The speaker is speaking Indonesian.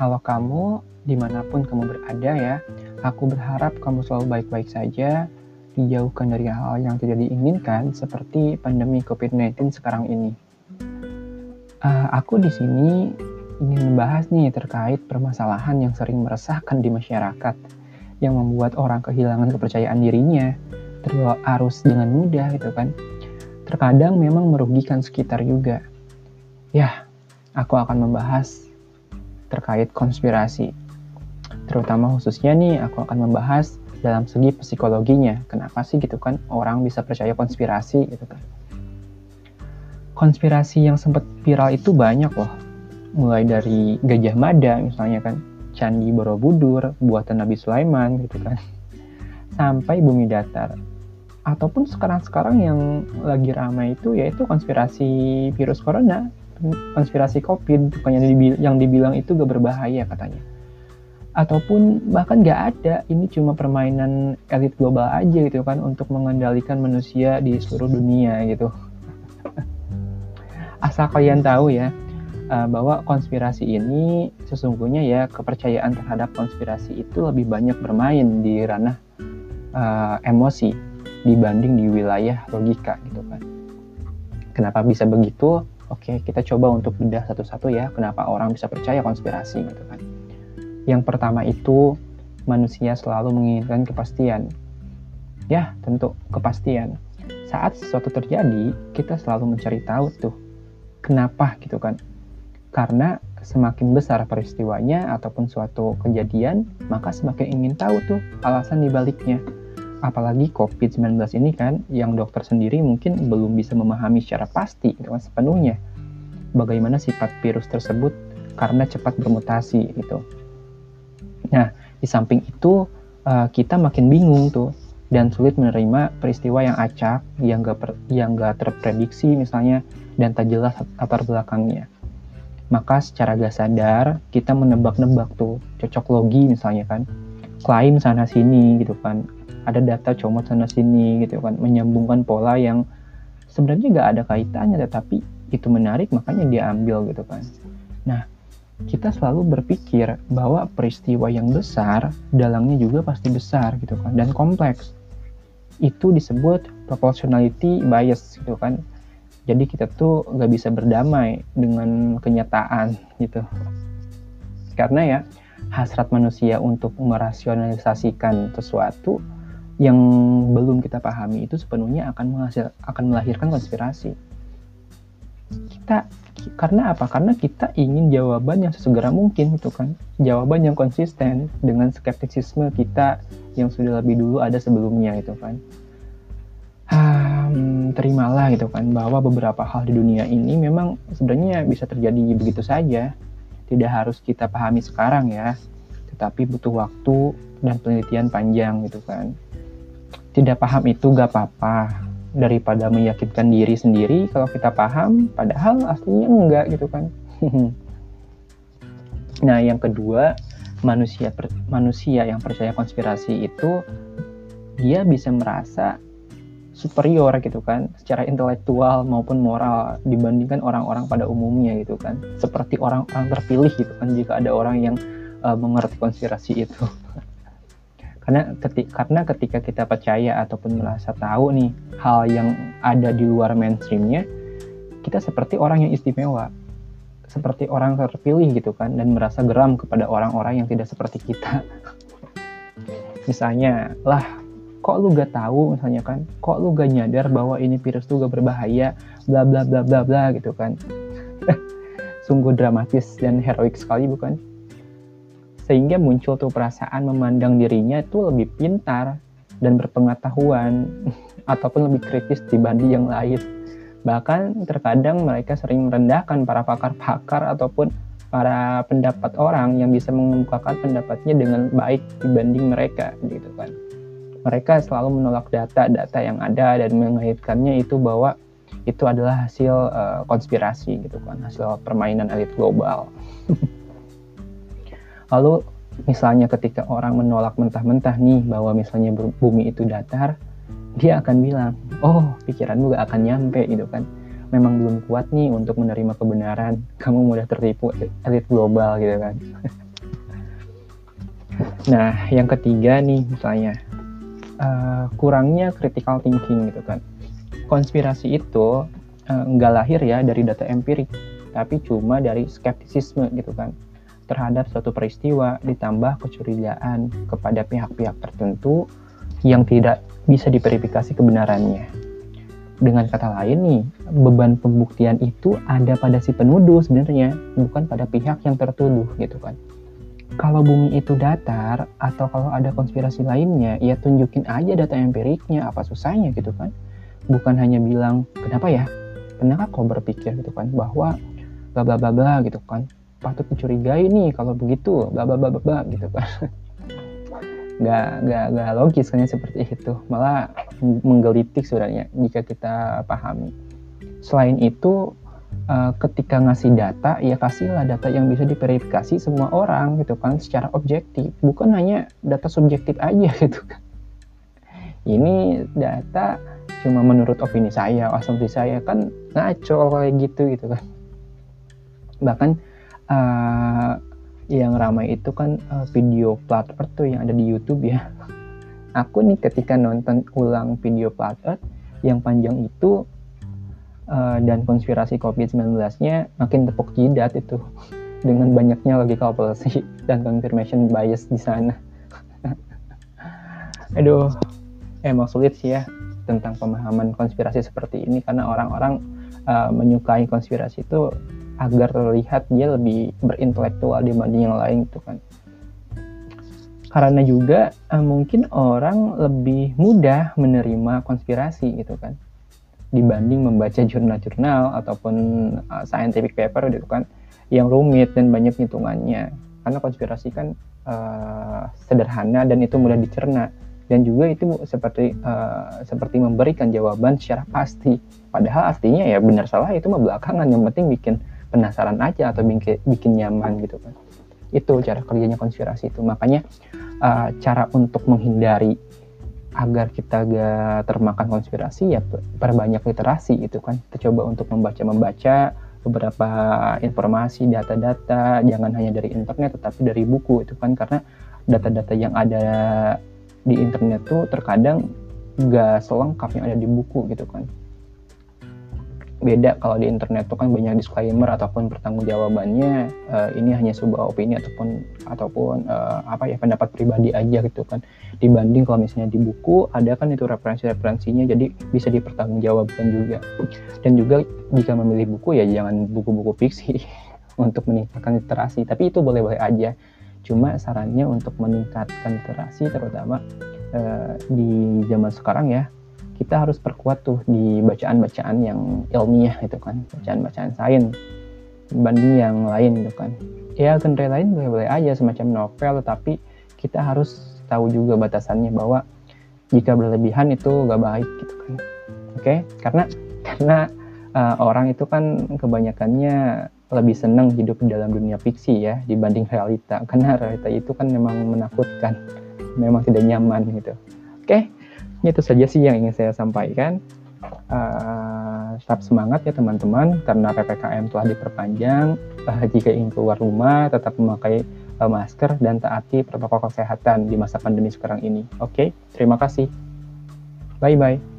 halo kamu, di mana pun kamu berada ya. Aku berharap kamu selalu baik-baik saja, dijauhkan dari hal yang tidak diinginkan seperti pandemi COVID-19 sekarang ini. Uh, aku di sini ingin membahas nih terkait permasalahan yang sering meresahkan di masyarakat, yang membuat orang kehilangan kepercayaan dirinya, terbawa arus dengan mudah gitu kan. Terkadang memang merugikan sekitar juga. Ya, aku akan membahas terkait konspirasi. Terutama khususnya nih aku akan membahas dalam segi psikologinya. Kenapa sih gitu kan orang bisa percaya konspirasi gitu kan. Konspirasi yang sempat viral itu banyak loh. Mulai dari Gajah Mada misalnya kan, Candi Borobudur, buatan Nabi Sulaiman gitu kan. Sampai bumi datar. Ataupun sekarang-sekarang yang lagi ramai itu yaitu konspirasi virus corona konspirasi COVID bukannya yang dibilang itu gak berbahaya katanya. Ataupun bahkan gak ada ini cuma permainan elit global aja gitu kan untuk mengendalikan manusia di seluruh dunia gitu. Asal kalian tahu ya eh, bahwa konspirasi ini sesungguhnya ya kepercayaan terhadap konspirasi itu lebih banyak bermain di ranah uh, emosi dibanding di wilayah logika gitu kan. Kenapa bisa begitu Oke, kita coba untuk bedah satu-satu ya, kenapa orang bisa percaya konspirasi gitu kan. Yang pertama itu manusia selalu menginginkan kepastian. Ya, tentu kepastian. Saat sesuatu terjadi, kita selalu mencari tahu tuh kenapa gitu kan. Karena semakin besar peristiwanya ataupun suatu kejadian, maka semakin ingin tahu tuh alasan dibaliknya apalagi COVID-19 ini kan yang dokter sendiri mungkin belum bisa memahami secara pasti kan sepenuhnya bagaimana sifat virus tersebut karena cepat bermutasi gitu. Nah, di samping itu uh, kita makin bingung tuh dan sulit menerima peristiwa yang acak, yang gak, per, yang gak terprediksi misalnya dan tak jelas latar belakangnya. Maka secara gak sadar kita menebak-nebak tuh cocok logi misalnya kan, klaim sana sini gitu kan, ada data comot sana sini gitu kan. Menyambungkan pola yang sebenarnya nggak ada kaitannya tetapi itu menarik makanya dia ambil gitu kan. Nah kita selalu berpikir bahwa peristiwa yang besar dalangnya juga pasti besar gitu kan. Dan kompleks. Itu disebut proportionality bias gitu kan. Jadi kita tuh nggak bisa berdamai dengan kenyataan gitu. Karena ya hasrat manusia untuk merasionalisasikan sesuatu yang belum kita pahami itu sepenuhnya akan menghasil, akan melahirkan konspirasi. Kita karena apa? Karena kita ingin jawaban yang sesegera mungkin itu kan. Jawaban yang konsisten dengan skeptisisme kita yang sudah lebih dulu ada sebelumnya itu kan. Hmm, terimalah gitu kan bahwa beberapa hal di dunia ini memang sebenarnya bisa terjadi begitu saja. Tidak harus kita pahami sekarang ya, tetapi butuh waktu dan penelitian panjang gitu kan. Tidak paham itu gak apa-apa daripada meyakinkan diri sendiri kalau kita paham padahal aslinya enggak gitu kan. Nah yang kedua manusia manusia yang percaya konspirasi itu dia bisa merasa superior gitu kan secara intelektual maupun moral dibandingkan orang-orang pada umumnya gitu kan. Seperti orang-orang terpilih gitu kan jika ada orang yang uh, mengerti konspirasi itu. Karena ketika, karena ketika kita percaya ataupun merasa tahu nih hal yang ada di luar mainstreamnya kita seperti orang yang istimewa. Seperti orang terpilih gitu kan dan merasa geram kepada orang-orang yang tidak seperti kita. Misalnya lah kok lu gak tahu misalnya kan kok lu gak nyadar bahwa ini virus tuh gak berbahaya bla bla bla bla bla gitu kan sungguh dramatis dan heroik sekali bukan sehingga muncul tuh perasaan memandang dirinya itu lebih pintar dan berpengetahuan ataupun lebih kritis dibanding yang lain. Bahkan terkadang mereka sering merendahkan para pakar-pakar ataupun para pendapat orang yang bisa mengemukakan pendapatnya dengan baik dibanding mereka gitu kan. Mereka selalu menolak data-data yang ada dan mengaitkannya itu bahwa itu adalah hasil uh, konspirasi gitu kan, hasil permainan elit global. Lalu misalnya ketika orang menolak mentah-mentah nih bahwa misalnya bumi itu datar, dia akan bilang, oh pikiranmu gak akan nyampe gitu kan. Memang belum kuat nih untuk menerima kebenaran, kamu mudah tertipu elit global gitu kan. Nah, yang ketiga nih misalnya uh, kurangnya critical thinking gitu kan. Konspirasi itu uh, nggak lahir ya dari data empirik, tapi cuma dari skeptisisme gitu kan terhadap suatu peristiwa ditambah kecurigaan kepada pihak-pihak tertentu yang tidak bisa diverifikasi kebenarannya. Dengan kata lain nih, beban pembuktian itu ada pada si penuduh sebenarnya, bukan pada pihak yang tertuduh gitu kan kalau bumi itu datar atau kalau ada konspirasi lainnya, ya tunjukin aja data empiriknya, apa susahnya gitu kan. Bukan hanya bilang, kenapa ya? Kenapa kau berpikir gitu kan, bahwa bla bla bla bla gitu kan. Patut dicurigai nih kalau begitu, bla bla bla bla gitu kan. Gak, gak, gak logis kan seperti itu. Malah menggelitik sebenarnya jika kita pahami. Selain itu, uh, ketika ngasih data ya kasihlah data yang bisa diverifikasi semua orang gitu kan secara objektif. Bukan hanya data subjektif aja gitu kan. Ini data cuma menurut opini saya asumsi saya kan ngaco kayak gitu gitu kan. Bahkan uh, yang ramai itu kan uh, video plat earth tuh yang ada di YouTube ya. Aku nih ketika nonton ulang video plat earth yang panjang itu uh, dan konspirasi COVID-19-nya makin tepuk jidat itu dengan banyaknya logika fallacy dan confirmation bias di sana. Aduh, emang sulit sih ya tentang pemahaman konspirasi seperti ini karena orang-orang uh, menyukai konspirasi itu agar terlihat dia lebih berintelektual dibanding yang lain itu kan. Karena juga uh, mungkin orang lebih mudah menerima konspirasi gitu kan dibanding membaca jurnal-jurnal ataupun uh, scientific paper gitu kan yang rumit dan banyak hitungannya. Karena konspirasi kan uh, sederhana dan itu mudah dicerna. Dan juga itu seperti uh, seperti memberikan jawaban secara pasti. Padahal artinya ya benar salah itu mah belakangan. Yang penting bikin penasaran aja atau bikin, bikin nyaman gitu kan. Itu cara kerjanya konspirasi itu. Makanya uh, cara untuk menghindari agar kita gak termakan konspirasi ya perbanyak literasi gitu kan. Kita coba untuk membaca-membaca beberapa informasi data-data jangan hanya dari internet tetapi dari buku itu kan. Karena data-data yang ada di internet tuh terkadang gak selengkap yang ada di buku gitu kan beda. Kalau di internet tuh kan banyak disclaimer ataupun pertanggungjawabannya. Uh, ini hanya sebuah opini ataupun ataupun uh, apa ya pendapat pribadi aja gitu kan. Dibanding kalau misalnya di buku ada kan itu referensi-referensinya jadi bisa dipertanggungjawabkan juga. Dan juga jika memilih buku ya jangan buku-buku fiksi untuk meningkatkan literasi. Tapi itu boleh-boleh aja. Cuma sarannya untuk meningkatkan literasi terutama uh, di zaman sekarang ya kita harus perkuat tuh di bacaan-bacaan yang ilmiah itu kan. Bacaan-bacaan sains dibanding yang lain gitu kan. Ya genre lain boleh-boleh aja semacam novel tetapi kita harus tahu juga batasannya bahwa jika berlebihan itu gak baik gitu kan. Oke? Okay? karena karena uh, orang itu kan kebanyakannya lebih senang hidup di dalam dunia fiksi ya dibanding realita. Karena realita itu kan memang menakutkan memang tidak nyaman gitu. Oke? okay? Itu saja sih yang ingin saya sampaikan. Uh, tetap semangat ya teman-teman karena ppkm telah diperpanjang. Uh, jika ingin keluar rumah, tetap memakai uh, masker dan taati protokol kesehatan di masa pandemi sekarang ini. Oke, okay? terima kasih. Bye bye.